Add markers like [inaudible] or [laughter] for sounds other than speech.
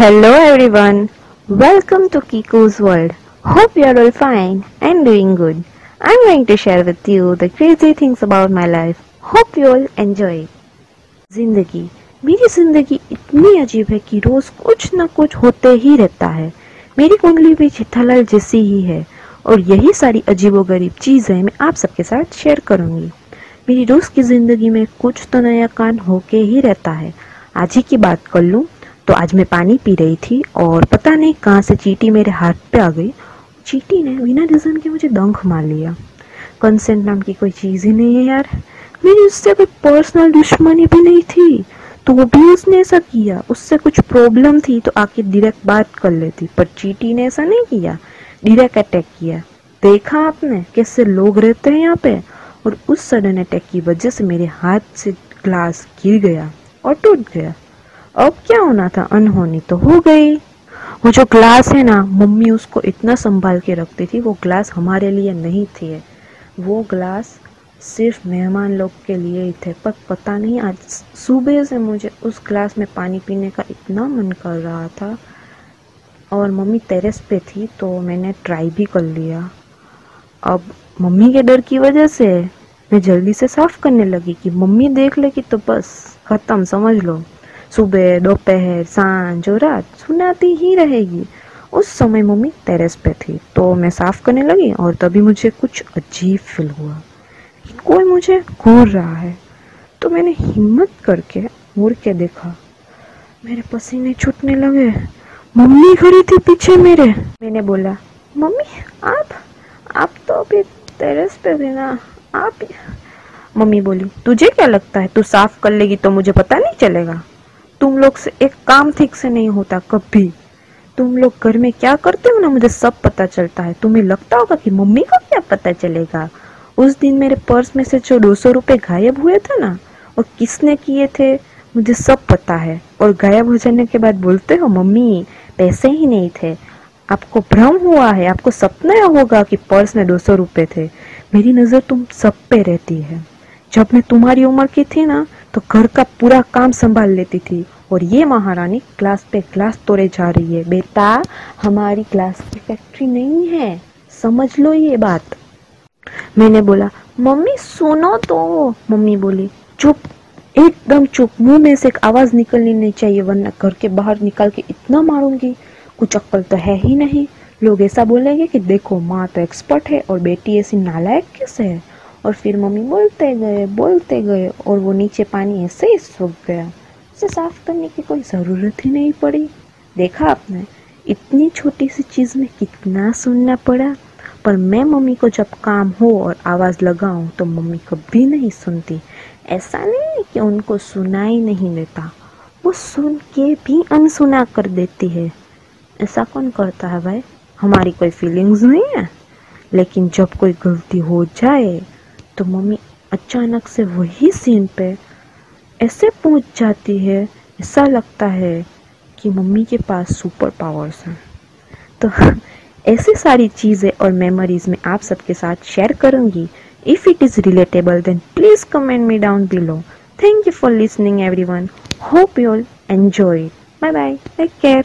Hello everyone, welcome to Kiku's world. Hope you are all fine and doing good. I'm going to share with you the crazy things about my life. Hope you all enjoy. ज़िंदगी मेरी ज़िंदगी इतनी अजीब है कि रोज कुछ न कुछ होते ही रहता है मेरी कुंडली भी चिट्ठालाल जैसी ही है और यही सारी अजीबोगरीब चीज़ें मैं आप सबके साथ शेयर करूँगी मेरी रोज की ज़िंदगी में कुछ तो नया कान होके ही रहता है आज ही की बात कर लूँ तो आज मैं पानी पी रही थी और पता नहीं कहाँ से चीटी मेरे हाथ पे आ गई। चीटी ने बिना रीजन के मुझे दंख मार लिया। कंसेंट नाम की कोई चीज़ ही नहीं है यार। मेरी उससे कोई पर्सनल दुश्मनी भी नहीं थी। तो वो भी उसने ऐसा किया। उससे कुछ प्रॉब्लम थी तो आके डायरेक्ट बात कर लेती, पर चीटी ने ऐसा नहीं किया। डायरेक्ट अटैक किया। देखा आपने कैसे लोग रहते हैं यहाँ पे? और उस सडन अटैक की वजह से मेरे हाथ से ग्लास गिर गया और टूट गया। अब क्या होना था? अनहोनी तो हो गई। वो जो ग्लास है ना, मम्मी उसको इतना संभाल के रखती थी, वो ग्लास हमारे लिए नहीं थी। वो ग्लास सिर्फ़ मेहमान लोग के लिए ही थे। पर पता नहीं, आज सुबह से मुझे उस ग्लास में पानी पीने का इतना मन कर रहा था। और मम्मी टेरेस पे थी तो मैंने ट्राई भी कर लिया। अब मम्मी के डर की वजह से मैं जल्दी से साफ़ करने लगी कि मम्मी देख लेगी तो बस, खत्म, समझ लो। सुबह, दोपहर, साँझ और रात सुनाती ही रहेगी। उस समय मम्मी टेरेस पे थी तो मैं साफ़ करने लगी और तभी मुझे कुछ अजीब फील हुआ। कोई मुझे घूर रहा है तो मैंने हिम्मत करके मुड़ के देखा। मेरे पसीने छूटने लगे। मम्मी खड़ी थी पीछे मेरे। मैंने बोला, मम्मी, आप आप तो अभी टेरेस पे थे ना, आप मम्मी बोली, तुझे क्या लगता है, तू साफ़ कर लेगी तो मुझे पता नहीं चलेगा। तुम लोग से एक काम ठीक से नहीं होता कभी। तुम लोग घर में क्या करते हो ना, मुझे सब पता चलता है। तुम्हें लगता होगा कि मम्मी को क्या पता चलेगा। उस दिन मेरे पर्स में से जो दो सौ रुपये गायब हुए थे ना, और किसने किए थे, मुझे सब पता है। और गायब हो जाने के बाद बोलते हो, मम्मी, पैसे ही नहीं थे। आपको भ्रम हुआ है, आपको सपना होगा कि पर्स में दो सौ रुपए थे। मेरी नज़र तुम सब पे रहती है। जब मैं तुम्हारी उम्र की थी ना तो घर का पूरा काम संभाल लेती थी। और ये महारानी क्लास पे क्लास तोड़े जा रही है। बेटा, हमारी क्लास की फैक्ट्री नहीं है। समझ लो ये बात। मैंने बोला, मम्मी, सुनो तो। मम्मी बोली, चुप। एकदम चुप। मुँह में से एक आवाज़ निकलनी नहीं चाहिए, वरना घर के बाहर निकाल के इतना मारूँगी। कुछ अक्कल तो है ही नहीं। लोग ऐसा बोलेंगे कि, देखो, माँ तो एक्सपर्ट है और बेटी ऐसी नालायक कैसे है? और फिर मम्मी बोलते गए बोलते गए, और वो नीचे पानी ऐसे ही सूख गया। उसे साफ़ करने की कोई ज़रूरत ही नहीं पड़ी। देखा आपने, इतनी छोटी सी चीज़ में कितना सुनना पड़ा। पर मैं मम्मी को जब काम हो और आवाज़ लगाऊँ तो मम्मी कभी नहीं सुनती। ऐसा नहीं कि उनको सुना ही नहीं देता। वो सुन के भी अनसुना कर देती है। ऐसा कौन करता है भाई? हमारी कोई फीलिंग्स नहीं है। लेकिन जब कोई गलती हो जाए तो मम्मी अचानक से वही सीन पे ऐसे पहुँच जाती है, ऐसा लगता है कि मम्मी के पास सुपर पावर्स हैं। तो [laughs] ऐसी सारी चीज़ें और मेमोरीज में आप सबके साथ शेयर करूँगी। If it is relatable then please comment me down below thank you for listening everyone hope you all enjoy bye bye take care